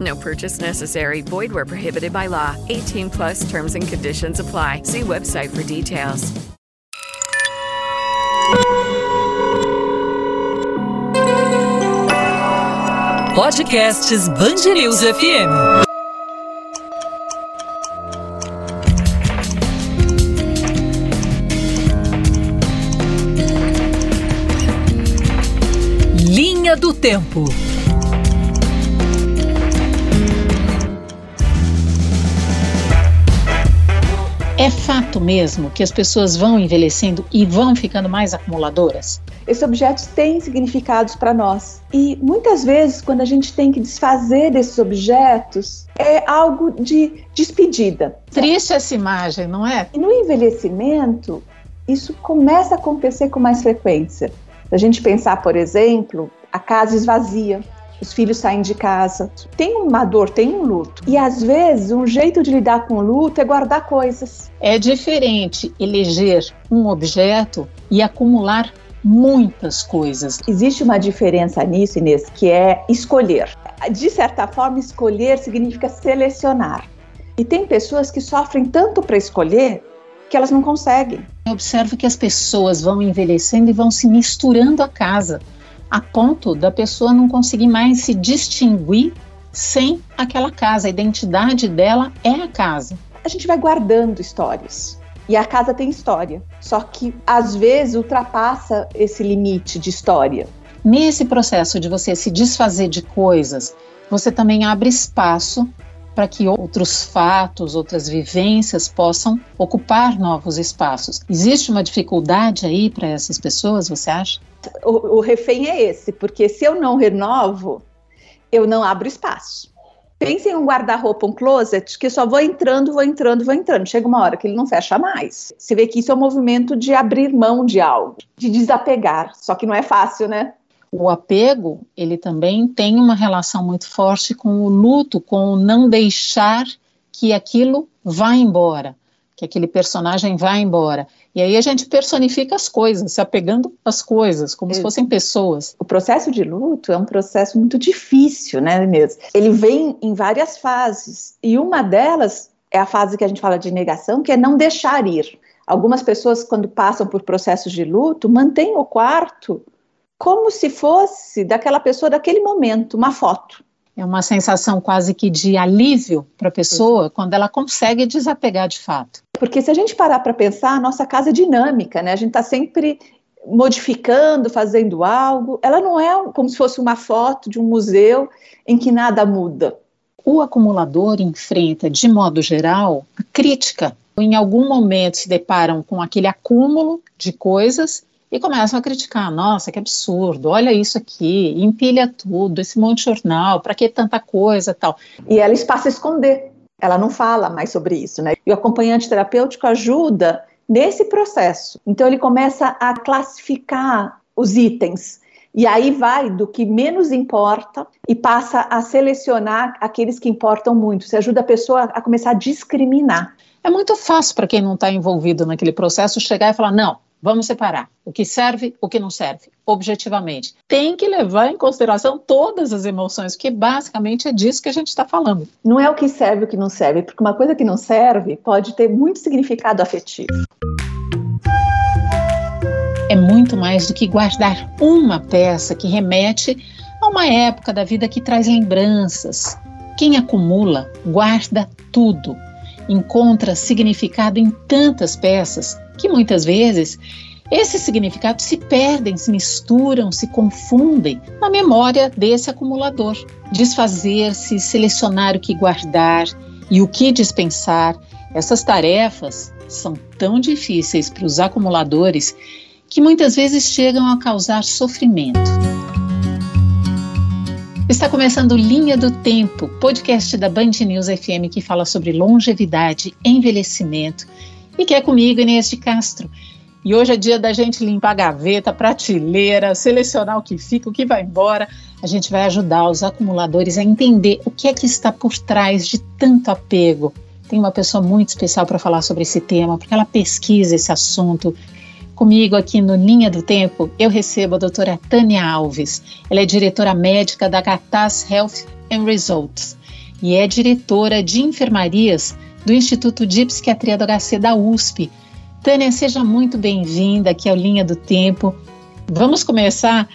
No purchase necessary. Void where prohibited by law. 18 plus terms and conditions apply. See website for details. Podcasts Bangerils FM. Linha do Tempo. É fato mesmo que as pessoas vão envelhecendo e vão ficando mais acumuladoras? Esses objetos têm significados para nós. E muitas vezes, quando a gente tem que desfazer desses objetos, é algo de despedida. Triste essa imagem, não é? E no envelhecimento, isso começa a acontecer com mais frequência. A gente pensar, por exemplo, a casa esvazia, os filhos saem de casa. Tem uma dor, tem um luto. E às vezes, um jeito de lidar com o luto é guardar coisas. É diferente eleger um objeto e acumular muitas coisas. Existe uma diferença nisso, Inês, que é escolher. De certa forma, escolher significa selecionar. E tem pessoas que sofrem tanto para escolher que elas não conseguem. Eu observo que as pessoas vão envelhecendo e vão se misturando a casa a ponto da pessoa não conseguir mais se distinguir sem aquela casa. A identidade dela é a casa. A gente vai guardando histórias. E a casa tem história. Só que às vezes ultrapassa esse limite de história. Nesse processo de você se desfazer de coisas, você também abre espaço para que outros fatos, outras vivências possam ocupar novos espaços. Existe uma dificuldade aí para essas pessoas, você acha? O, o refém é esse, porque se eu não renovo, eu não abro espaço. Pense em um guarda-roupa, um closet, que só vou entrando, vou entrando, vou entrando. Chega uma hora que ele não fecha mais. Você vê que isso é um movimento de abrir mão de algo, de desapegar. Só que não é fácil, né? O apego, ele também tem uma relação muito forte com o luto, com o não deixar que aquilo vá embora, que aquele personagem vá embora. E aí a gente personifica as coisas, se apegando às coisas, como se fossem pessoas. O processo de luto é um processo muito difícil, né, Inês? Ele vem em várias fases, e uma delas é a fase que a gente fala de negação, que é não deixar ir. Algumas pessoas, quando passam por processos de luto, mantêm o quarto como se fosse daquela pessoa daquele momento, uma foto. É uma sensação quase que de alívio para a pessoa Isso. quando ela consegue desapegar de fato. Porque se a gente parar para pensar, a nossa casa é dinâmica, né? A gente está sempre modificando, fazendo algo. Ela não é como se fosse uma foto de um museu em que nada muda. O acumulador enfrenta, de modo geral, a crítica. Em algum momento se deparam com aquele acúmulo de coisas e começam a criticar. Nossa, que absurdo, olha isso aqui, empilha tudo, esse monte de jornal, para que tanta coisa tal. E ela passa a esconder, ela não fala mais sobre isso, né? E o acompanhante terapêutico ajuda nesse processo. Então ele começa a classificar os itens. E aí vai do que menos importa e passa a selecionar aqueles que importam muito. Você ajuda a pessoa a começar a discriminar. É muito fácil para quem não está envolvido naquele processo chegar e falar: não, Vamos separar o que serve, o que não serve, objetivamente. Tem que levar em consideração todas as emoções, porque basicamente é disso que a gente está falando. Não é o que serve e o que não serve, porque uma coisa que não serve pode ter muito significado afetivo. É muito mais do que guardar uma peça que remete a uma época da vida que traz lembranças. Quem acumula, guarda tudo, encontra significado em tantas peças que muitas vezes esses significados se perdem, se misturam, se confundem na memória desse acumulador. Desfazer-se, selecionar o que guardar e o que dispensar, essas tarefas são tão difíceis para os acumuladores que muitas vezes chegam a causar sofrimento. Está começando Linha do Tempo, podcast da Band News FM que fala sobre longevidade, envelhecimento e que é comigo, Inês de Castro. E hoje é dia da gente limpar a gaveta, prateleira, selecionar o que fica, o que vai embora. A gente vai ajudar os acumuladores a entender o que é que está por trás de tanto apego. Tem uma pessoa muito especial para falar sobre esse tema, porque ela pesquisa esse assunto. Comigo aqui no Linha do Tempo, eu recebo a doutora Tânia Alves. Ela é diretora médica da Gatas Health and Results e é diretora de enfermarias do Instituto de Psiquiatria do HC da USP Tânia, seja muito bem-vinda aqui ao Linha do Tempo. Vamos começar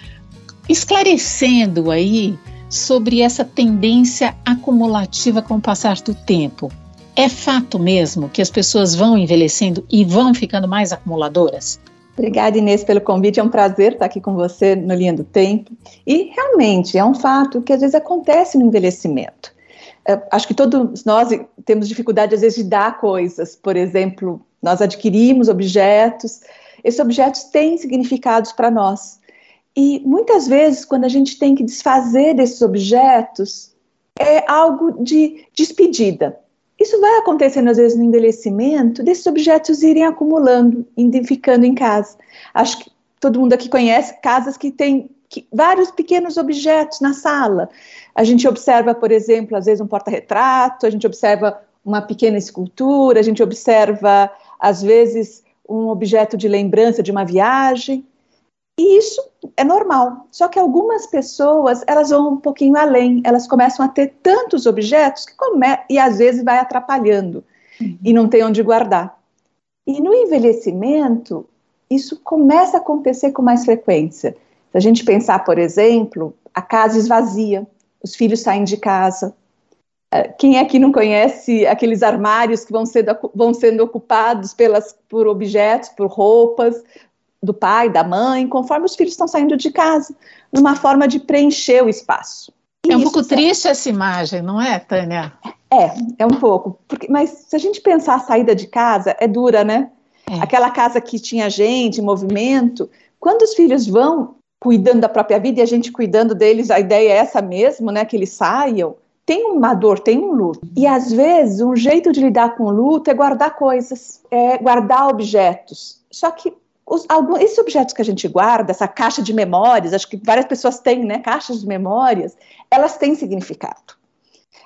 esclarecendo aí sobre essa tendência acumulativa com o passar do tempo. É fato mesmo que as pessoas vão envelhecendo e vão ficando mais acumuladoras? Obrigada, Inês, pelo convite. É um prazer estar aqui com você no Linha do Tempo. E realmente é um fato que às vezes acontece no envelhecimento. É, acho que todos nós temos dificuldade, às vezes, de dar coisas. Por exemplo, nós adquirimos objetos, esses objetos têm significados para nós. E muitas vezes, quando a gente tem que desfazer desses objetos, é algo de despedida. Isso vai acontecendo às vezes no envelhecimento, desses objetos irem acumulando, ficando em casa. Acho que todo mundo aqui conhece casas que têm vários pequenos objetos na sala. A gente observa, por exemplo, às vezes um porta-retrato, a gente observa uma pequena escultura, a gente observa às vezes um objeto de lembrança de uma viagem. E isso é normal. Só que algumas pessoas, elas vão um pouquinho além, elas começam a ter tantos objetos que come... e às vezes vai atrapalhando uhum. e não tem onde guardar. E no envelhecimento, isso começa a acontecer com mais frequência. Se a gente pensar, por exemplo, a casa esvazia, os filhos saem de casa, é, quem é que não conhece aqueles armários que vão sendo, vão sendo ocupados pelas, por objetos, por roupas do pai, da mãe, conforme os filhos estão saindo de casa, numa forma de preencher o espaço. E é um pouco triste essa imagem, não é, Tânia? É, é um pouco. Porque, mas se a gente pensar a saída de casa, é dura, né? É. Aquela casa que tinha gente, movimento. Quando os filhos vão cuidando da própria vida e a gente cuidando deles, a ideia é essa mesmo, né? Que eles saiam tem uma dor, tem um luto. E às vezes um jeito de lidar com o luto é guardar coisas, é guardar objetos. Só que os, alguns, esses objetos que a gente guarda, essa caixa de memórias, acho que várias pessoas têm, né? Caixas de memórias, elas têm significado.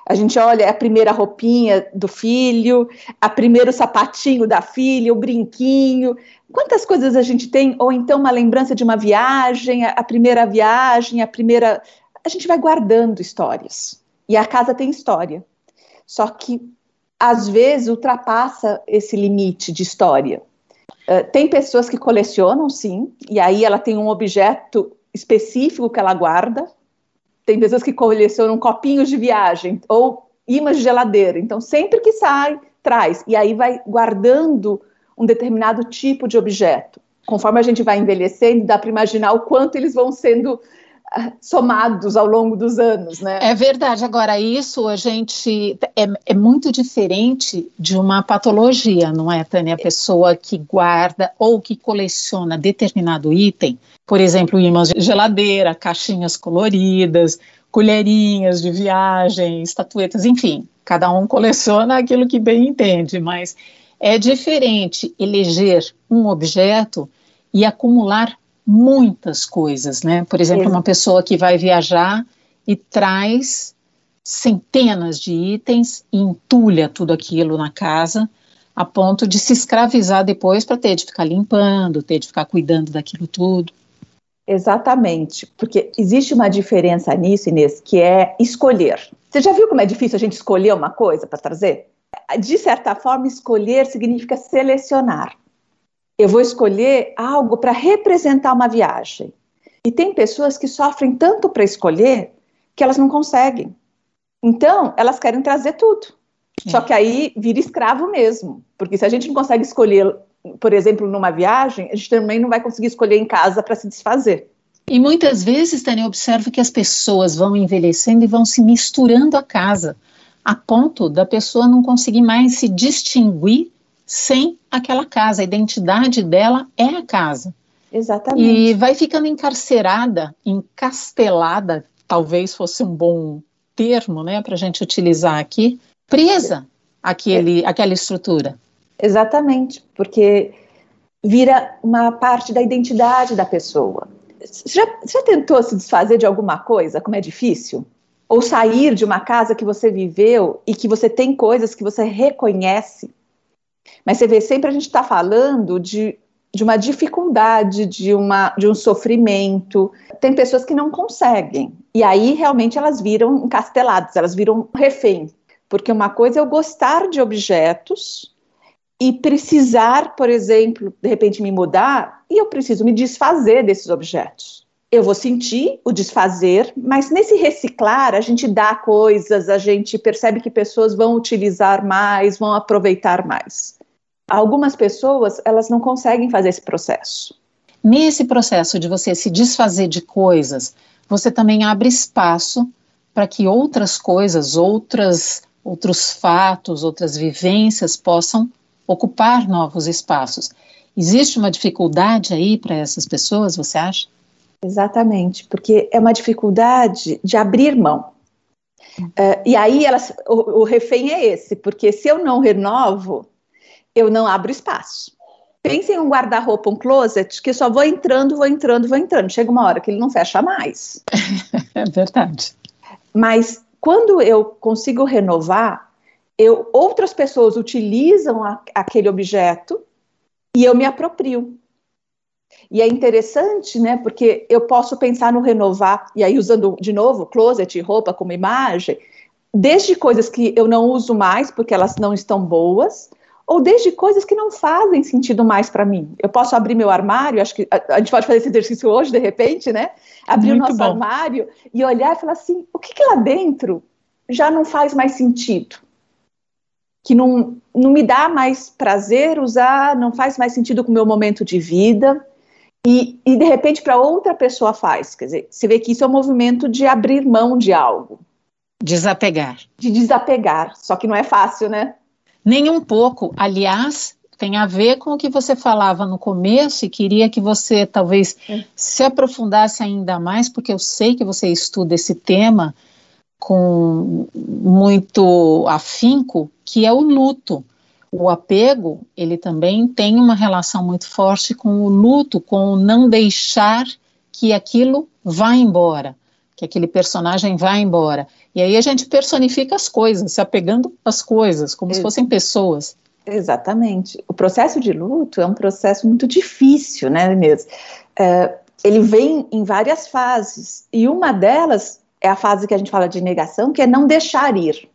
A gente olha a primeira roupinha do filho, a primeiro sapatinho da filha, o brinquinho. Quantas coisas a gente tem? Ou então uma lembrança de uma viagem, a, primeira viagem, a primeira. A gente vai guardando histórias. E a casa tem história. Só que, às vezes, ultrapassa esse limite de história. Uh, tem pessoas que colecionam, sim, e aí ela tem um objeto específico que ela guarda. Tem pessoas que colecionam copinhos de viagem ou imãs de geladeira. Então, sempre que sai, traz. E aí vai guardando um determinado tipo de objeto. Conforme a gente vai envelhecendo, dá para imaginar o quanto eles vão sendo somados ao longo dos anos, né? É verdade. Agora, isso a gente é, é, muito diferente de uma patologia, não é, Tânia? A pessoa que guarda ou que coleciona determinado item, por exemplo, imãs de geladeira, caixinhas coloridas, colherinhas de viagem, estatuetas, enfim, cada um coleciona aquilo que bem entende, mas é diferente eleger um objeto e acumular muitas coisas, né? Por exemplo, uma pessoa que vai viajar e traz centenas de itens e entulha tudo aquilo na casa a ponto de se escravizar depois para ter de ficar limpando, ter de ficar cuidando daquilo tudo. Exatamente, porque existe uma diferença nisso, Inês, que é escolher. Você já viu como é difícil a gente escolher uma coisa para trazer? De certa forma, escolher significa selecionar eu vou escolher algo para representar uma viagem. E tem pessoas que sofrem tanto para escolher que elas não conseguem. Então, elas querem trazer tudo. Só que aí vira escravo mesmo, porque se a gente não consegue escolher, por exemplo, numa viagem, a gente também não vai conseguir escolher em casa para se desfazer. E muitas vezes, Tânia, observo que as pessoas vão envelhecendo e vão se misturando a casa, a ponto da pessoa não conseguir mais se distinguir sem aquela casa. A identidade dela é a casa. Exatamente. E vai ficando encarcerada, encastelada, talvez fosse um bom termo, né, para a gente utilizar aqui, presa àquele, é. àquela estrutura. Exatamente, porque vira uma parte da identidade da pessoa. Você já, você já tentou se desfazer de alguma coisa, como é difícil? Ou sair de uma casa que você viveu e que você tem coisas que você reconhece? Mas você vê, sempre a gente está falando de, de uma dificuldade, de, uma, de um sofrimento. Tem pessoas que não conseguem. E aí, realmente, elas viram encasteladas, elas viram refém. Porque uma coisa é eu gostar de objetos e precisar, por exemplo, de repente me mudar, e eu preciso me desfazer desses objetos. Eu vou sentir o desfazer, mas nesse reciclar a gente dá coisas, a gente percebe que pessoas vão utilizar mais, vão aproveitar mais. Algumas pessoas, elas não conseguem fazer esse processo. Nesse processo de você se desfazer de coisas, você também abre espaço para que outras coisas, outras, outros fatos, outras vivências possam ocupar novos espaços. Existe uma dificuldade aí para essas pessoas, você acha? Exatamente, porque é uma dificuldade de abrir mão. Uh, e aí elas, o, o refém é esse, porque se eu não renovo, eu não abro espaço. Pense em um guarda-roupa, um closet, que só vou entrando, vou entrando, vou entrando. Chega uma hora que ele não fecha mais. é verdade. Mas quando eu consigo renovar, eu, outras pessoas utilizam a, aquele objeto e eu me aproprio. E é interessante, né, porque eu posso pensar no renovar, e aí usando de novo closet e roupa como imagem, desde coisas que eu não uso mais porque elas não estão boas, ou desde coisas que não fazem sentido mais para mim. Eu posso abrir meu armário, acho que a, a, gente pode fazer esse exercício hoje, de repente, né? Abrir Muito o nosso bom. armário e olhar e falar assim: o que, que lá dentro já não faz mais sentido? que não, não me dá mais prazer usar, não faz mais sentido com o meu momento de vida, e, e de repente para outra pessoa faz. Quer dizer, você vê que isso é um movimento de abrir mão de algo. Desapegar. De desapegar, só que não é fácil, né? Nem um pouco. Aliás, tem a ver com o que você falava no começo e queria que você talvez é. se aprofundasse ainda mais, porque eu sei que você estuda esse tema com muito afinco, que é o luto. O apego, ele também tem uma relação muito forte com o luto, com o não deixar que aquilo vá embora, que aquele personagem vá embora. E aí a gente personifica as coisas, se apegando às coisas, como se fossem pessoas. Exatamente. O processo de luto é um processo muito difícil, né, Inês? É, ele vem em várias fases, e uma delas é a fase que a gente fala de negação, que é não deixar ir.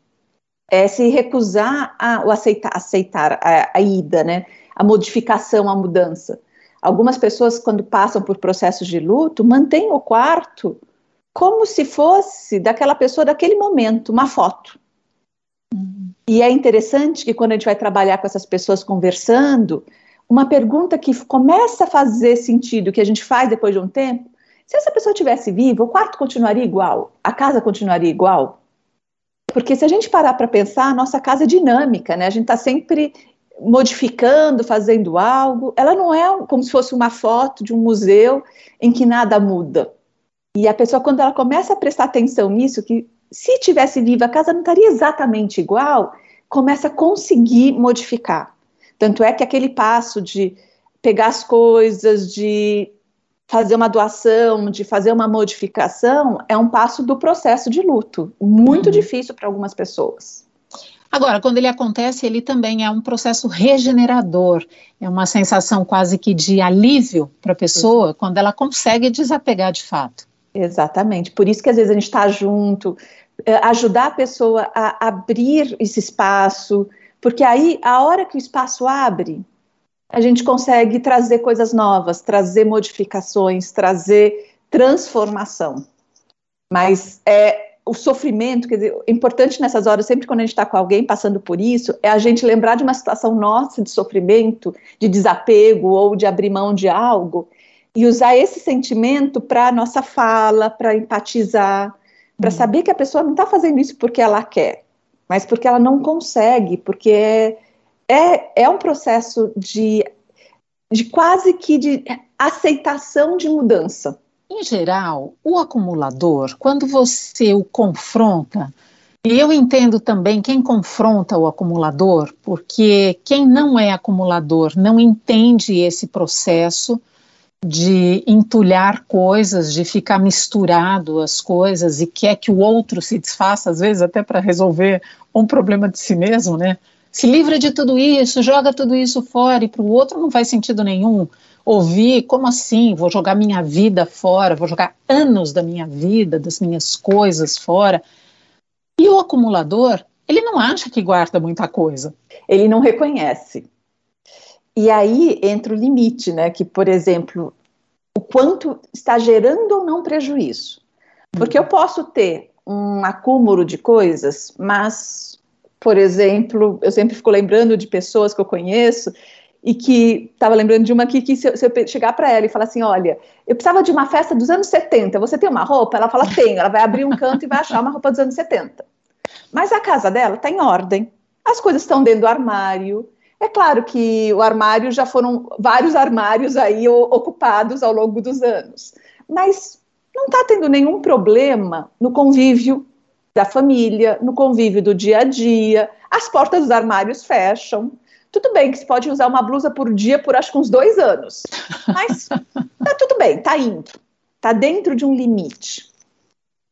É se recusar a, ou aceitar, aceitar a, a ida, né? A modificação, a mudança. Algumas pessoas, quando passam por processos de luto, mantêm o quarto como se fosse daquela pessoa daquele momento, uma foto. Uhum. E é interessante que quando a gente vai trabalhar com essas pessoas conversando, uma pergunta que começa a fazer sentido, que a gente faz depois de um tempo, se essa pessoa tivesse viva, o quarto continuaria igual, a casa continuaria igual. Porque se a gente parar para pensar, a nossa casa é dinâmica, né? A gente está sempre modificando, fazendo algo. Ela não é como se fosse uma foto de um museu em que nada muda. E a pessoa, quando ela começa a prestar atenção nisso, que se tivesse viva, a casa não estaria exatamente igual, começa a conseguir modificar. Tanto é que aquele passo de pegar as coisas, de fazer uma doação, de fazer uma modificação, é um passo do processo de luto, muito uhum. difícil para algumas pessoas. Agora, quando ele acontece, ele também é um processo regenerador, é uma sensação quase que de alívio para a pessoa quando ela consegue desapegar de fato. Exatamente, por isso que às vezes a gente está junto, é, ajudar a pessoa a abrir esse espaço, porque aí, a hora que o espaço abre, a gente consegue trazer coisas novas, trazer modificações, trazer transformação. Mas é, o sofrimento, quer dizer, importante nessas horas, sempre quando a gente está com alguém passando por isso, é a gente lembrar de uma situação nossa de sofrimento, de desapego ou de abrir mão de algo, e usar esse sentimento para nossa fala, para empatizar, para uhum. saber que a pessoa não está fazendo isso porque ela quer, mas porque ela não consegue, porque é, é, é um processo de, de quase que de aceitação de mudança. Em geral, o acumulador, quando você o confronta, e eu entendo também quem confronta o acumulador, porque quem não é acumulador não entende esse processo de entulhar coisas, de ficar misturado as coisas e quer que o outro se desfaça, às vezes até para resolver um problema de si mesmo, né? Se livra de tudo isso, joga tudo isso fora e para o outro não faz sentido nenhum ouvir, como assim? Vou jogar minha vida fora, vou jogar anos da minha vida, das minhas coisas fora. E o acumulador, ele não acha que guarda muita coisa. Ele não reconhece. E aí entra o limite, né? Que, por exemplo, o quanto está gerando ou não prejuízo. Porque eu posso ter um acúmulo de coisas, mas, por exemplo, eu sempre fico lembrando de pessoas que eu conheço e que estava lembrando de uma aqui que se, se eu chegar para ela e falar assim, olha, eu precisava de uma festa dos anos 70, você tem uma roupa? Ela fala, tenho, ela vai abrir um canto e vai achar uma roupa dos anos 70. Mas a casa dela está em ordem, as coisas estão dentro do armário, é claro que o armário já foram vários armários aí ocupados ao longo dos anos, mas não está tendo nenhum problema no convívio da família, no convívio do dia a dia, as portas dos armários fecham, tudo bem que se pode usar uma blusa por dia por acho que uns dois anos, mas tá tudo bem, tá indo, tá dentro de um limite.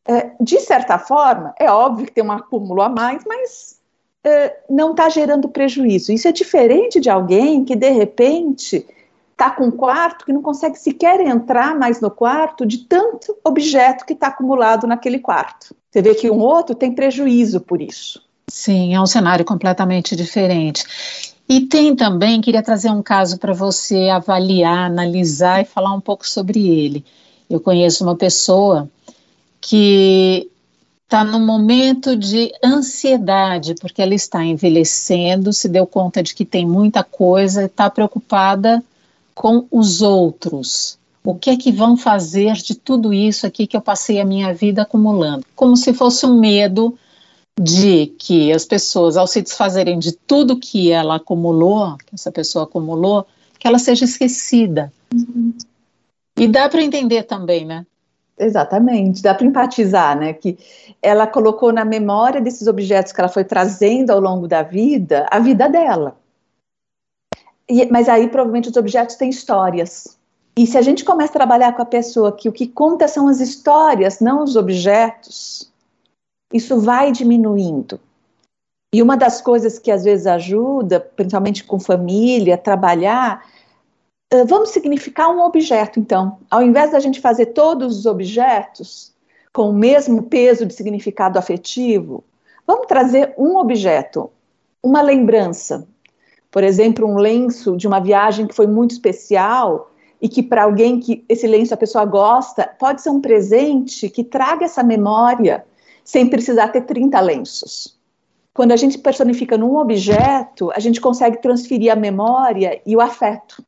É, de certa forma, é óbvio que tem um acúmulo a mais, mas é, não está gerando prejuízo. Isso é diferente de alguém que de repente está com um quarto que não consegue sequer entrar mais no quarto de tanto objeto que está acumulado naquele quarto. Você vê que um outro tem prejuízo por isso. Sim, é um cenário completamente diferente. E tem também, queria trazer um caso para você avaliar, analisar e falar um pouco sobre ele. Eu conheço uma pessoa que está num momento de ansiedade, porque ela está envelhecendo, se deu conta de que tem muita coisa e está preocupada com os outros. O que é que vão fazer de tudo isso aqui que eu passei a minha vida acumulando? Como se fosse um medo de que as pessoas, ao se desfazerem de tudo que ela acumulou, que essa pessoa acumulou, que ela seja esquecida. Uhum. E dá para entender também, né? Exatamente, dá para empatizar, né? Que ela colocou na memória desses objetos que ela foi trazendo ao longo da vida, a vida dela. E, mas aí provavelmente os objetos têm histórias. E se a gente começa a trabalhar com a pessoa que o que conta são as histórias, não os objetos, isso vai diminuindo. E uma das coisas que às vezes ajuda, principalmente com família, trabalhar, uh, vamos significar um objeto, então. Ao invés da gente fazer todos os objetos com o mesmo peso de significado afetivo, vamos trazer um objeto, uma lembrança. Por exemplo, um lenço de uma viagem que foi muito especial e que para alguém que esse lenço a pessoa gosta, pode ser um presente que traga essa memória sem precisar ter 30 lenços. Quando a gente personifica num objeto, a gente consegue transferir a memória e o afeto.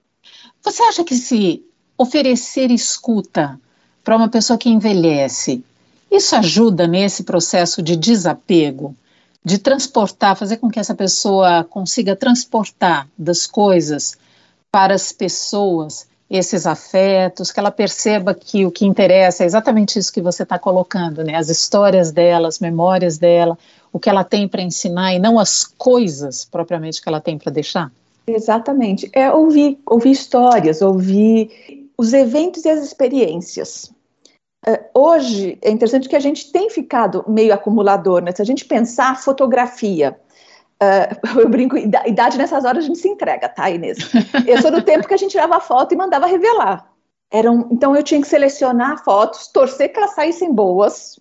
Você acha que se oferecer escuta para uma pessoa que envelhece, isso ajuda nesse processo de desapego, de transportar, fazer com que essa pessoa consiga transportar das coisas para as pessoas esses afetos, que ela perceba que o que interessa é exatamente isso que você está colocando, né? As histórias dela, as memórias dela, o que ela tem para ensinar e não as coisas propriamente que ela tem para deixar? Exatamente. É ouvir, ouvir histórias, ouvir os eventos e as experiências. Uh, hoje é interessante que a gente tem ficado meio acumulador, né? Se a gente pensar fotografia, Uh, eu brinco, idade nessas horas a gente se entrega, tá, Inês? Eu sou do tempo que a gente tirava foto e mandava revelar. Eram, então eu tinha que selecionar fotos, torcer que elas saíssem boas.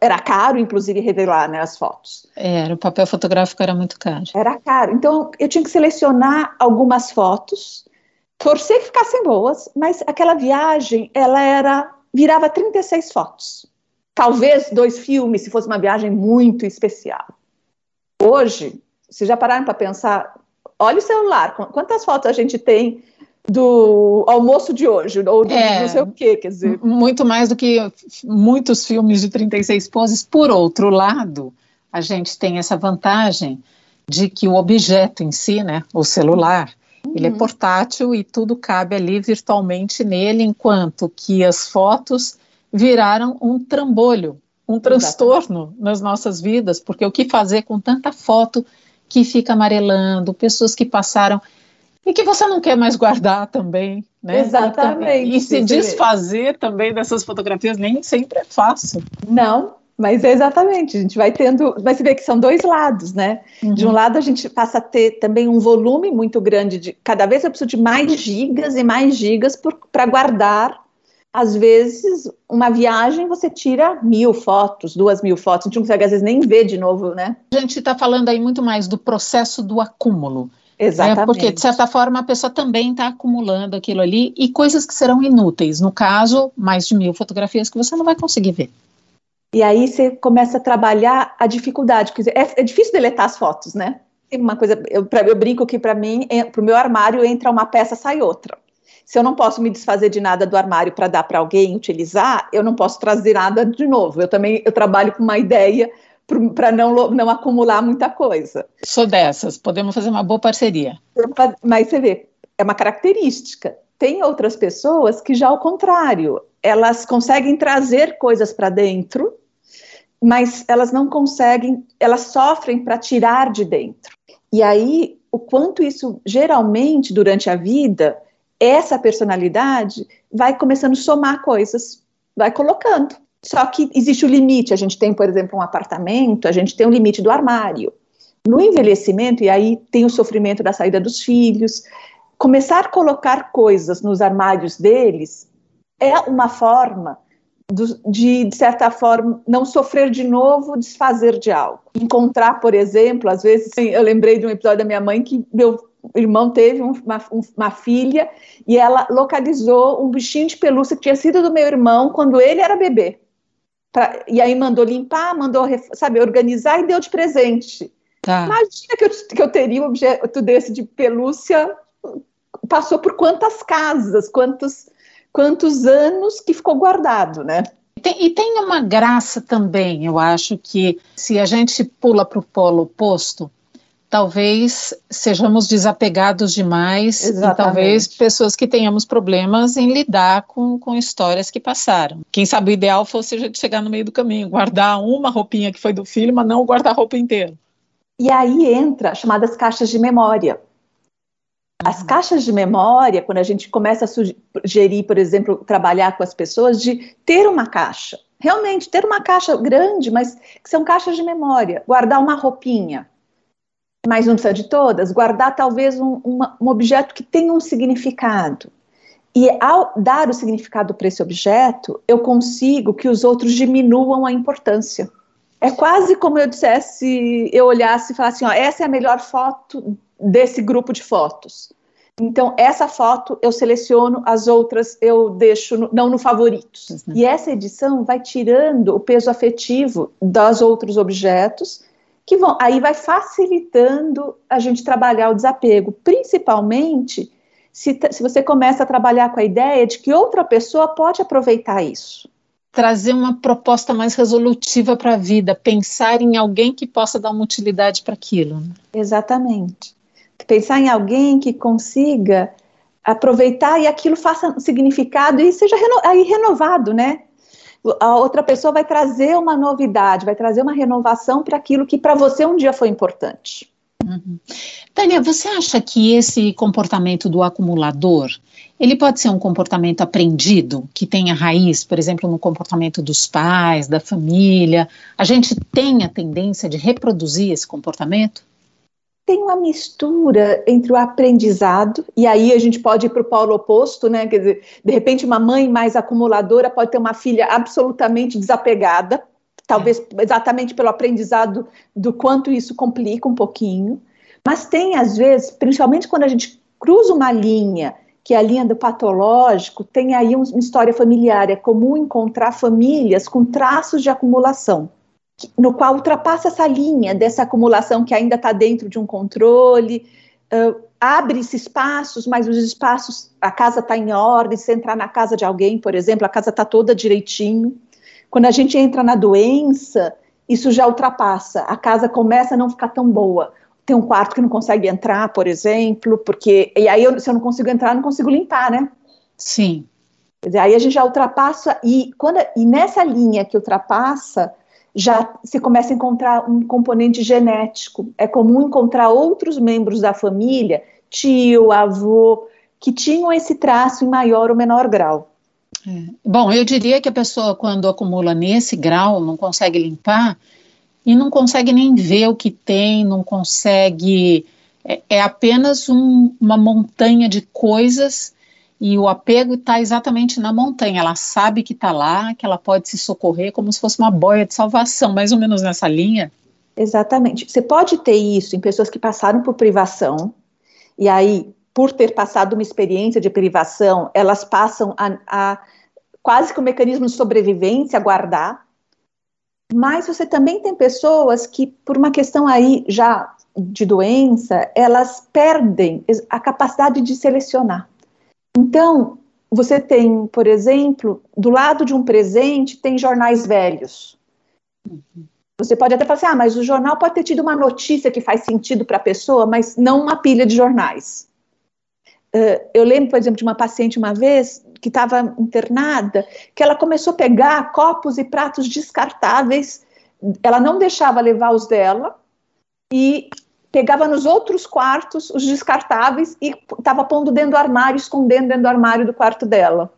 Era caro, inclusive, revelar né, as fotos. Era, o papel fotográfico era muito caro. Era caro. Então eu tinha que selecionar algumas fotos, torcer que ficassem boas, mas aquela viagem, ela era, virava 36 fotos. talvez dois filmes, se fosse uma viagem muito especial. Hoje, vocês já pararam para pensar? Olha o celular, quantas fotos a gente tem do almoço de hoje, ou do é, não sei o quê, quer dizer. Muito mais do que muitos filmes de 36 poses. Por outro lado, a gente tem essa vantagem de que o objeto em si, né, o celular, uhum. ele é uhum. portátil e tudo cabe ali virtualmente nele, enquanto que as fotos viraram um trambolho, um transtorno Exatamente. nas nossas vidas, porque o que fazer com tanta foto que fica amarelando, pessoas que passaram e que você não quer mais guardar também, né? Exatamente. E se desfazer também dessas fotografias nem sempre é fácil. Não, mas é exatamente, a gente vai tendo, mas você vê que são dois lados, né? Uhum. De um lado a gente passa a ter também um volume muito grande de, cada vez eu preciso de mais gigas e mais gigas para guardar. Às vezes, uma viagem você tira mil fotos, duas mil fotos, a gente não consegue às vezes nem ver de novo, né? A gente está falando aí muito mais do processo do acúmulo. Exatamente. É porque, de certa forma, a pessoa também está acumulando aquilo ali e coisas que serão inúteis. No caso, mais de mil fotografias que você não vai conseguir ver. E aí você começa a trabalhar a dificuldade. Quer dizer, é, é difícil deletar as fotos, né? Tem uma coisa, eu, pra, eu brinco que para mim, é, para o meu armário entra uma peça, sai outra. Se eu não posso me desfazer de nada do armário para dar para alguém utilizar, eu não posso trazer nada de novo. Eu também eu trabalho com uma ideia para não, não acumular muita coisa. Sou dessas, podemos fazer uma boa parceria. Mas você vê, é uma característica. Tem outras pessoas que já ao contrário, elas conseguem trazer coisas para dentro, mas elas não conseguem, elas sofrem para tirar de dentro. E aí, o quanto isso geralmente durante a vida, essa personalidade vai começando a somar coisas, vai colocando. Só que existe o limite. A gente tem, por exemplo, um apartamento, a gente tem um limite do armário. No envelhecimento, e aí tem o sofrimento da saída dos filhos, começar a colocar coisas nos armários deles é uma forma de, de certa forma, não sofrer de novo, desfazer de algo. Encontrar, por exemplo, às vezes, eu lembrei de um episódio da minha mãe que meu irmão teve uma, uma, filha e ela localizou um bichinho de pelúcia que tinha sido do meu irmão quando ele era bebê. Pra, e aí mandou limpar, mandou, sabe, organizar e deu de presente. Tá. Imagina que eu, que eu teria um objeto desse de pelúcia, passou por quantas casas, quantos, quantos anos que ficou guardado, né? Tem, e tem uma graça também, eu acho que se a gente pula para o polo oposto, talvez sejamos desapegados demais Exatamente. e talvez pessoas que tenhamos problemas em lidar com, com histórias que passaram. Quem sabe o ideal fosse a gente chegar no meio do caminho, guardar uma roupinha que foi do filho, mas não guardar a roupa inteira. E aí entra chamadas caixas de memória. As caixas de memória, quando a gente começa a sugerir, por exemplo, trabalhar com as pessoas, de ter uma caixa. Realmente, ter uma caixa grande, mas que são caixas de memória. Guardar uma roupinha, mas não precisa de todas, guardar talvez um, um objeto que tenha um significado. E ao dar o significado para esse objeto, eu consigo que os outros diminuam a importância. É quase como eu dissesse, eu olhasse e falasse, ó, essa é a melhor foto desse grupo de fotos. Então, essa foto eu seleciono, as outras eu deixo no, não no favoritos. Uhum. E essa edição vai tirando o peso afetivo dos outros objetos que vão, aí vai facilitando a gente trabalhar o desapego, principalmente se, se você começa a trabalhar com a ideia de que outra pessoa pode aproveitar isso. Trazer uma proposta mais resolutiva para a vida, pensar em alguém que possa dar uma utilidade para aquilo. Né? Exatamente. Pensar em alguém que consiga aproveitar e aquilo faça significado e seja reno, aí renovado, né? a outra pessoa vai trazer uma novidade, vai trazer uma renovação para aquilo que para você um dia foi importante. Uhum. Tânia, você acha que esse comportamento do acumulador, ele pode ser um comportamento aprendido, que tenha raiz, por exemplo, no comportamento dos pais, da família? A gente tem a tendência de reproduzir esse comportamento? Tem uma mistura entre o aprendizado, e aí a gente pode ir para o polo oposto, né? Quer dizer, de repente, uma mãe mais acumuladora pode ter uma filha absolutamente desapegada, talvez é. exatamente pelo aprendizado do quanto isso complica um pouquinho. Mas tem, às vezes, principalmente quando a gente cruza uma linha que é a linha do patológico, tem aí uma história familiar. É comum encontrar famílias com traços de acumulação, no qual ultrapassa essa linha dessa acumulação que ainda está dentro de um controle. Uh, Abre-se espaços, mas os espaços, a casa está em ordem. Se entrar na casa de alguém, por exemplo, a casa está toda direitinho. Quando a gente entra na doença, isso já ultrapassa. A casa começa a não ficar tão boa tem um quarto que não consegue entrar, por exemplo, porque. E aí, eu, se eu não consigo entrar, eu não consigo limpar, né? Sim. Dizer, aí a gente já ultrapassa, e, quando, e nessa linha que ultrapassa, já se começa a encontrar um componente genético. É comum encontrar outros membros da família, tio, avô, que tinham esse traço em maior ou menor grau. É. Bom, eu diria que a pessoa, quando acumula nesse grau, não consegue limpar, e não consegue nem ver o que tem, não consegue. É, é apenas um, uma montanha de coisas e o apego está exatamente na montanha. Ela sabe que está lá, que ela pode se socorrer como se fosse uma boia de salvação, mais ou menos nessa linha. Exatamente. Você pode ter isso em pessoas que passaram por privação, e aí, por ter passado uma experiência de privação, elas passam a, a quase que o um mecanismo de sobrevivência guardar mas você também tem pessoas que, por uma questão aí já de doença, elas perdem a capacidade de selecionar. Então, você tem, por exemplo, do lado de um presente, tem jornais velhos. Você pode até falar assim, ah, mas o jornal pode ter tido uma notícia que faz sentido para a pessoa, mas não uma pilha de jornais. Uh, eu lembro, por exemplo, de uma paciente uma vez que estava internada, que ela começou a pegar copos e pratos descartáveis, ela não deixava levar os dela e pegava nos outros quartos os descartáveis e estava pondo dentro do armário, escondendo dentro do armário do quarto dela.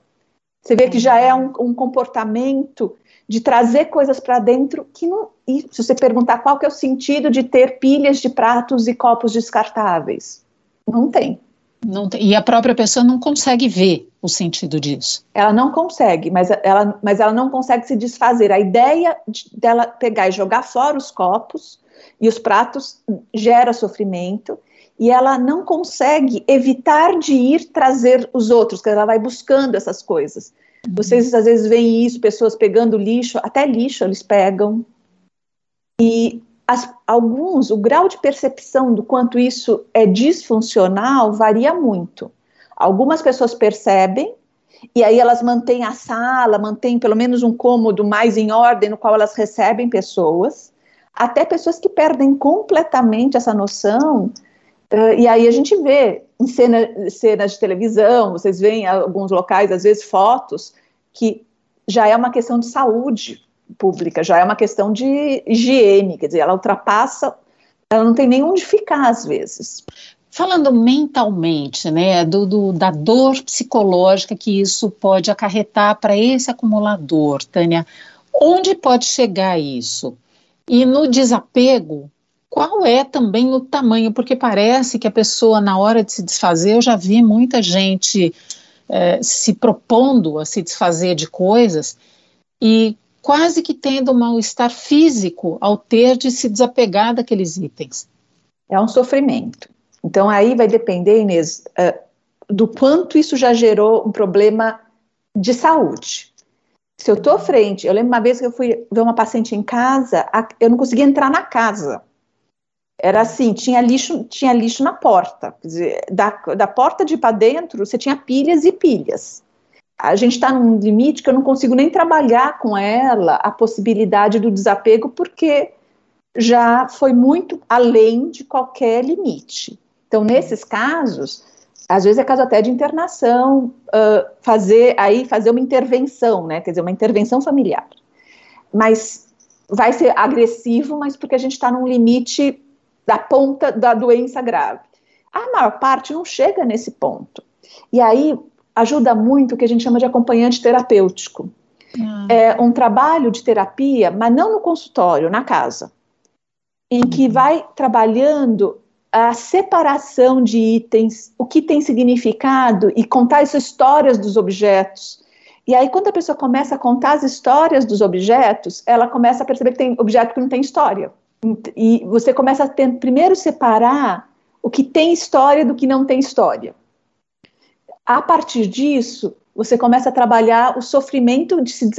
Você vê que já é um, um comportamento de trazer coisas para dentro que não. E se você perguntar qual que é o sentido de ter pilhas de pratos e copos descartáveis, não tem. Não tem, e a própria pessoa não consegue ver o sentido disso. Ela não consegue, mas ela, mas ela não consegue se desfazer. A ideia de, dela pegar e jogar fora os copos e os pratos gera sofrimento e ela não consegue evitar de ir trazer os outros, que ela vai buscando essas coisas. Uhum. Vocês às vezes veem isso, pessoas pegando lixo, até lixo eles pegam. E as, alguns, o grau de percepção do quanto isso é disfuncional varia muito. Algumas pessoas percebem e aí elas mantêm a sala, mantêm pelo menos um cômodo mais em ordem no qual elas recebem pessoas, até pessoas que perdem completamente essa noção. E aí a gente vê em cena, cenas de televisão, vocês veem em alguns locais, às vezes, fotos que já é uma questão de saúde pública, já é uma questão de higiene, quer dizer, ela ultrapassa, ela não tem nem onde ficar às vezes. Falando mentalmente, né, do, do, da dor psicológica que isso pode acarretar para esse acumulador, Tânia, onde pode chegar isso? E no desapego, qual é também o tamanho? Porque parece que a pessoa, na hora de se desfazer, eu já vi muita gente é, se propondo a se desfazer de coisas e quase que tendo um mal-estar físico ao ter de se desapegar daqueles itens. É um sofrimento. Então aí vai depender, Inês, uh, do quanto isso já gerou um problema de saúde. Se eu estou frente, eu lembro uma vez que eu fui ver uma paciente em casa, eu não conseguia entrar na casa. Era assim, tinha lixo, tinha lixo na porta. Dizer, da, da porta de para dentro, você tinha pilhas e pilhas a gente está num limite que eu não consigo nem trabalhar com ela a possibilidade do desapego, porque já foi muito além de qualquer limite. Então, nesses casos, às vezes é caso até de internação, uh, fazer aí fazer uma intervenção, né? Quer dizer, uma intervenção familiar. Mas vai ser agressivo, mas porque a gente está num limite da ponta da doença grave. A maior parte não chega nesse ponto. E aí ajuda muito o que a gente chama de acompanhante terapêutico. Hum. É um trabalho de terapia, mas não no consultório, na casa, em que uhum. vai trabalhando a separação de itens, o que tem significado e contar as histórias dos objetos. E aí, quando a pessoa começa a contar as histórias dos objetos, ela começa a perceber que tem objeto que não tem história. E você começa a ter, primeiro separar o que tem história do que não tem história a partir disso, você começa a trabalhar o sofrimento de se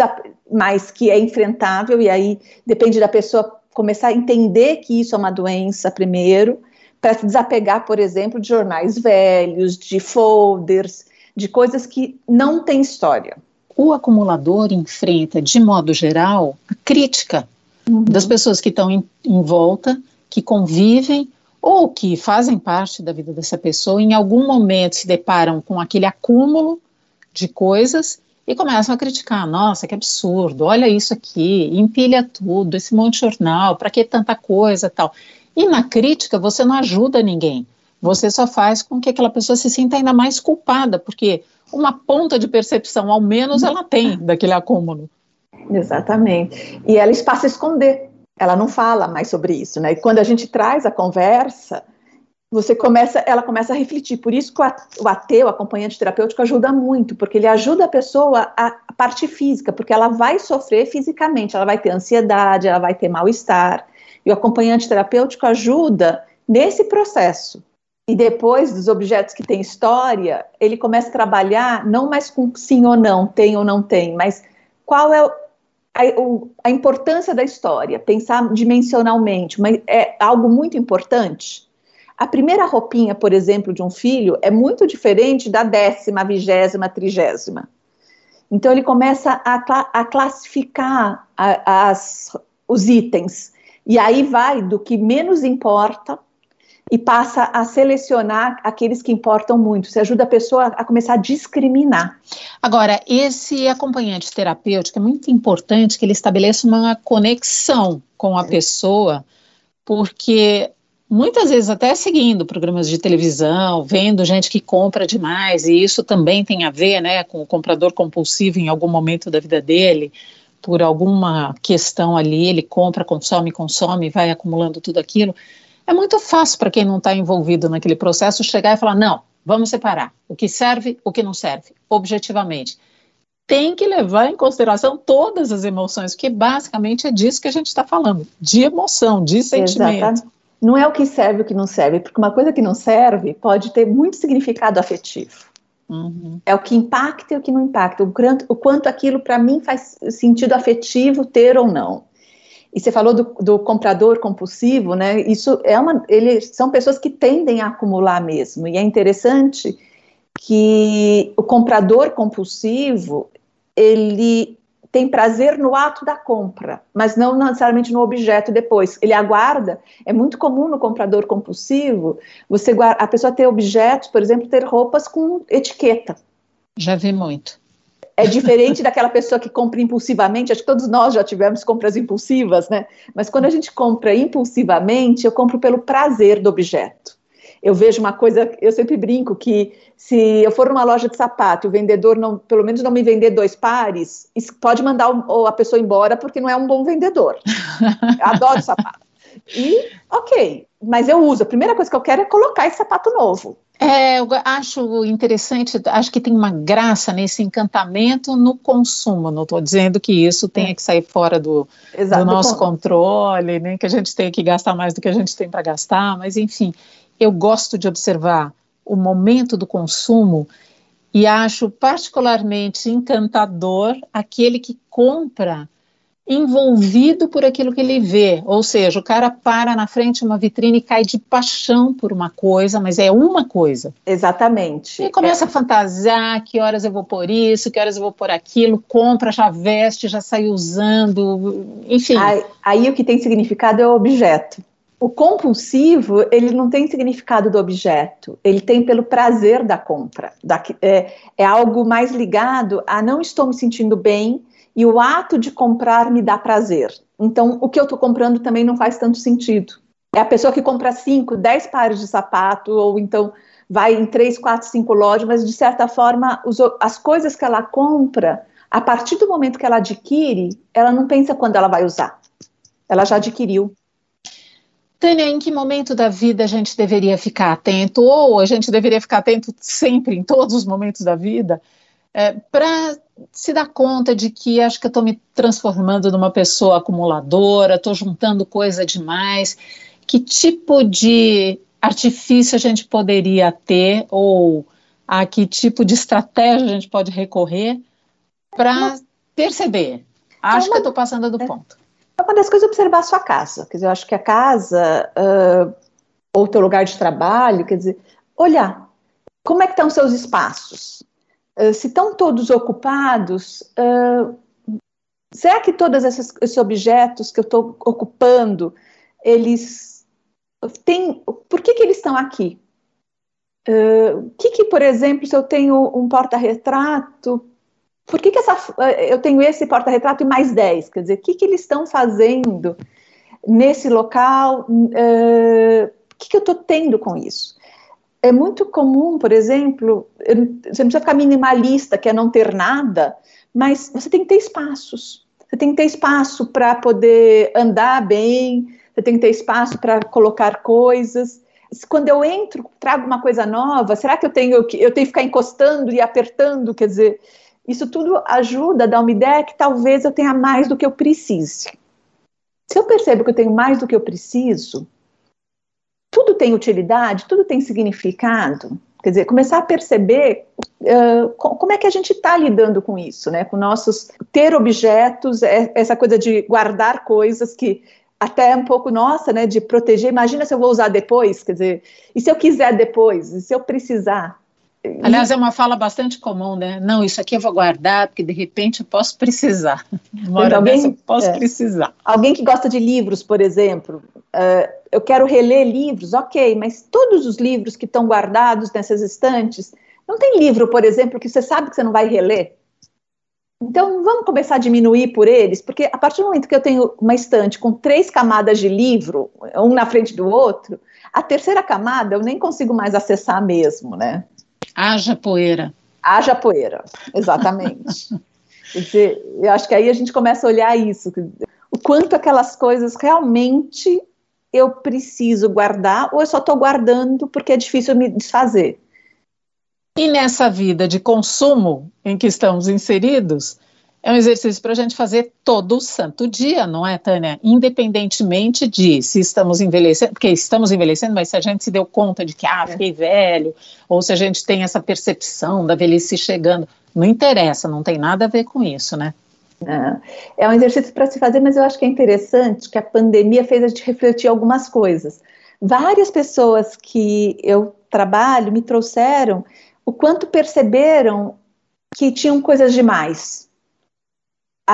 mais que é enfrentável, e aí depende da pessoa começar a entender que isso é uma doença primeiro, para se desapegar, por exemplo, de jornais velhos, de folders, de coisas que não têm história. O acumulador enfrenta, de modo geral, a crítica uhum. das pessoas que estão em, em volta, que convivem ou que fazem parte da vida dessa pessoa, em algum momento se deparam com aquele acúmulo de coisas e começam a criticar. Nossa, que absurdo, olha isso aqui, empilha tudo, esse monte de jornal, para que tanta coisa tal. E na crítica você não ajuda ninguém, você só faz com que aquela pessoa se sinta ainda mais culpada, porque uma ponta de percepção, ao menos, ela tem daquele acúmulo. Exatamente. E ela passa a esconder ela não fala mais sobre isso, né? E quando a gente traz a conversa, você começa, ela começa a refletir. Por isso que o ateu, acompanhante terapêutico, ajuda muito, porque ele ajuda a pessoa a, parte física, porque ela vai sofrer fisicamente, ela vai ter ansiedade, ela vai ter mal-estar. E o acompanhante terapêutico ajuda nesse processo. E depois dos objetos que têm história, ele começa a trabalhar não mais com sim ou não, tem ou não tem, mas qual é a, a, importância da história, pensar dimensionalmente, mas é algo muito importante. A primeira roupinha, por exemplo, de um filho é muito diferente da décima, vigésima, trigésima. Então ele começa a, a classificar a, as, os itens e aí vai do que menos importa e passa a selecionar aqueles que importam muito. Você ajuda a pessoa a começar a discriminar. Agora, esse acompanhante terapêutico é muito importante que ele estabeleça uma conexão com a é. pessoa, porque muitas vezes até seguindo programas de televisão, vendo gente que compra demais, e isso também tem a ver né, com o comprador compulsivo em algum momento da vida dele, por alguma questão ali, ele compra, consome, consome, vai acumulando tudo aquilo. É muito fácil para quem não está envolvido naquele processo chegar e falar: não, vamos separar o que serve, o que não serve, objetivamente. Tem que levar em consideração todas as emoções, porque basicamente é disso que a gente está falando, de emoção, de sentimento. Exatamente. Não é o que serve o que não serve, porque uma coisa que não serve pode ter muito significado afetivo. Uhum. É o que impacta e o que não impacta, o quanto, o quanto aquilo para mim faz sentido afetivo ter ou não. E você falou do, do, comprador compulsivo, né? Isso é uma, eles são pessoas que tendem a acumular mesmo. E é interessante que o comprador compulsivo ele tem prazer no ato da compra, mas não necessariamente no objeto depois. Ele aguarda. É muito comum no comprador compulsivo você a pessoa ter objetos, por exemplo, ter roupas com etiqueta. Já vi muito. É diferente daquela pessoa que compra impulsivamente. Acho que todos nós já tivemos compras impulsivas, né? Mas quando a gente compra impulsivamente, eu compro pelo prazer do objeto. Eu vejo uma coisa, eu sempre brinco que se eu for numa loja de sapato e o vendedor não, pelo menos não me vender dois pares, pode mandar o, a pessoa embora porque não é um bom vendedor. Adoro sapato. E, ok, mas eu uso. A primeira coisa que eu quero é colocar esse sapato novo. É, eu acho interessante, acho que tem uma graça nesse encantamento no consumo. Não estou dizendo que isso tenha que sair fora do, do nosso controle, nem que a gente tenha que gastar mais do que a gente tem para gastar, mas enfim, eu gosto de observar o momento do consumo e acho particularmente encantador aquele que compra envolvido por aquilo que ele vê. Ou seja, o cara para na frente de uma vitrine e cai de paixão por uma coisa, mas é uma coisa. Exatamente. E começa é. a fantasiar que horas eu vou por isso, que horas eu vou por aquilo, compra, já veste, já sai usando, enfim. Aí, aí o que tem significado é o objeto. O compulsivo, ele não tem significado do objeto, ele tem pelo prazer da compra. Da, é, é algo mais ligado a não estou me sentindo bem, e o ato de comprar me dá prazer. Então, o que eu estou comprando também não faz tanto sentido. É a pessoa que compra 5, 10 pares de sapato, ou então vai em 3, 4, 5 lojas, mas de certa forma, os, as coisas que ela compra, a partir do momento que ela adquire, ela não pensa quando ela vai usar. Ela já adquiriu. Tânia, em que momento da vida a gente deveria ficar atento, ou a gente deveria ficar atento sempre, em todos os momentos da vida, é, para se dar conta de que acho que eu estou me transformando numa pessoa acumuladora, estou juntando coisa demais. Que tipo de artifício a gente poderia ter ou a que tipo de estratégia a gente pode recorrer para perceber. Acho é uma, que eu estou passando do é, ponto. É uma das coisas observar a sua casa. Quer dizer, eu acho que a casa, uh, ou teu lugar de trabalho, quer dizer, olhar como é que estão seus espaços. Uh, se estão todos ocupados, uh, será que todos esses, esses objetos que eu estou ocupando, eles têm. Por que, que eles estão aqui? O uh, que, que, por exemplo, se eu tenho um porta-retrato, por que, que essa, eu tenho esse porta-retrato e mais 10? Quer dizer, o que, que eles estão fazendo nesse local? Uh, o que, que eu estou tendo com isso? É muito comum, por exemplo, você não precisa ficar minimalista, que é não ter nada, mas você tem que ter espaços. Você tem que ter espaço para poder andar bem, você tem que ter espaço para colocar coisas. Quando eu entro, trago uma coisa nova, será que eu tenho eu tenho que ficar encostando e apertando? Quer dizer, isso tudo ajuda a dar uma ideia que talvez eu tenha mais do que eu precise. Se eu percebo que eu tenho mais do que eu preciso, tudo tem utilidade, tudo tem significado. Quer dizer, começar a perceber uh, como é que a gente está lidando com isso, né? Com nossos ter objetos, é, essa coisa de guardar coisas que até é um pouco nossa, né? De proteger. Imagina se eu vou usar depois, quer dizer, e se eu quiser depois, e se eu precisar? Aliás, é uma fala bastante comum, né? Não, isso aqui eu vou guardar, porque de repente eu posso precisar. Uma hora alguém, eu posso é, precisar. Alguém que gosta de livros, por exemplo, uh, eu quero reler livros, ok, mas todos os livros que estão guardados nessas estantes, não tem livro, por exemplo, que você sabe que você não vai reler? Então, vamos começar a diminuir por eles, porque a partir do momento que eu tenho uma estante com três camadas de livro, um na frente do outro, a terceira camada eu nem consigo mais acessar mesmo, né? Haja poeira. Haja poeira, exatamente. Quer dizer, eu acho que aí a gente começa a olhar isso, o quanto aquelas coisas realmente eu preciso guardar ou eu só estou guardando porque é difícil me desfazer. E nessa vida de consumo em que estamos inseridos, é um exercício para a gente fazer todo o santo dia, não é, Tânia? Independentemente de se estamos envelhecendo, porque estamos envelhecendo, mas se a gente se deu conta de que, ah, fiquei velho, ou se a gente tem essa percepção da velhice chegando, não interessa, não tem nada a ver com isso, né? É, é um exercício para se fazer, mas eu acho que é interessante que a pandemia fez a gente refletir algumas coisas. Várias pessoas que eu trabalho me trouxeram o quanto perceberam que tinham coisas demais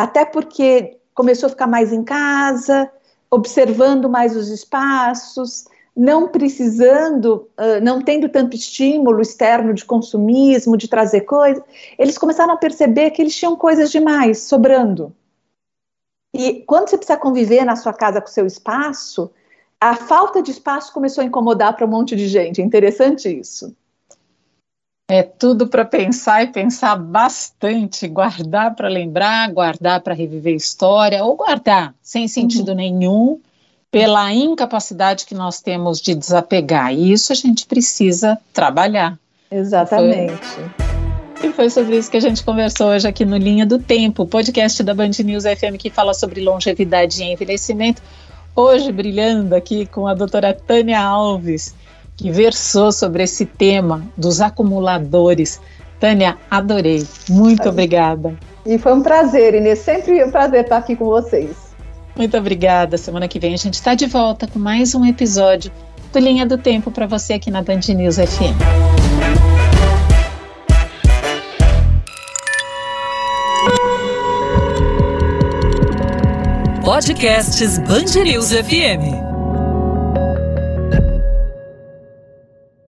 até porque começou a ficar mais em casa, observando mais os espaços, não precisando, não tendo tanto estímulo externo de consumismo, de trazer coisas, eles começaram a perceber que eles tinham coisas demais sobrando. E quando você precisa conviver na sua casa com o seu espaço, a falta de espaço começou a incomodar para um monte de gente. É interessante isso. É tudo para pensar e pensar bastante, guardar para lembrar, guardar para reviver história, ou guardar sem sentido uhum. nenhum, pela incapacidade que nós temos de desapegar. E isso a gente precisa trabalhar. Exatamente. E foi sobre isso que a gente conversou hoje aqui no Linha do Tempo, podcast da Band News FM que fala sobre longevidade e envelhecimento. Hoje, brilhando aqui com a doutora Tânia Alves que versou sobre esse tema dos acumuladores. Tânia, adorei. Muito obrigada. E foi um prazer, Inês. Sempre um prazer estar aqui com vocês. Muito obrigada. Semana que vem a gente está de volta com mais um episódio do Linha do Tempo para você aqui na Band News FM. Podcasts Band News FM.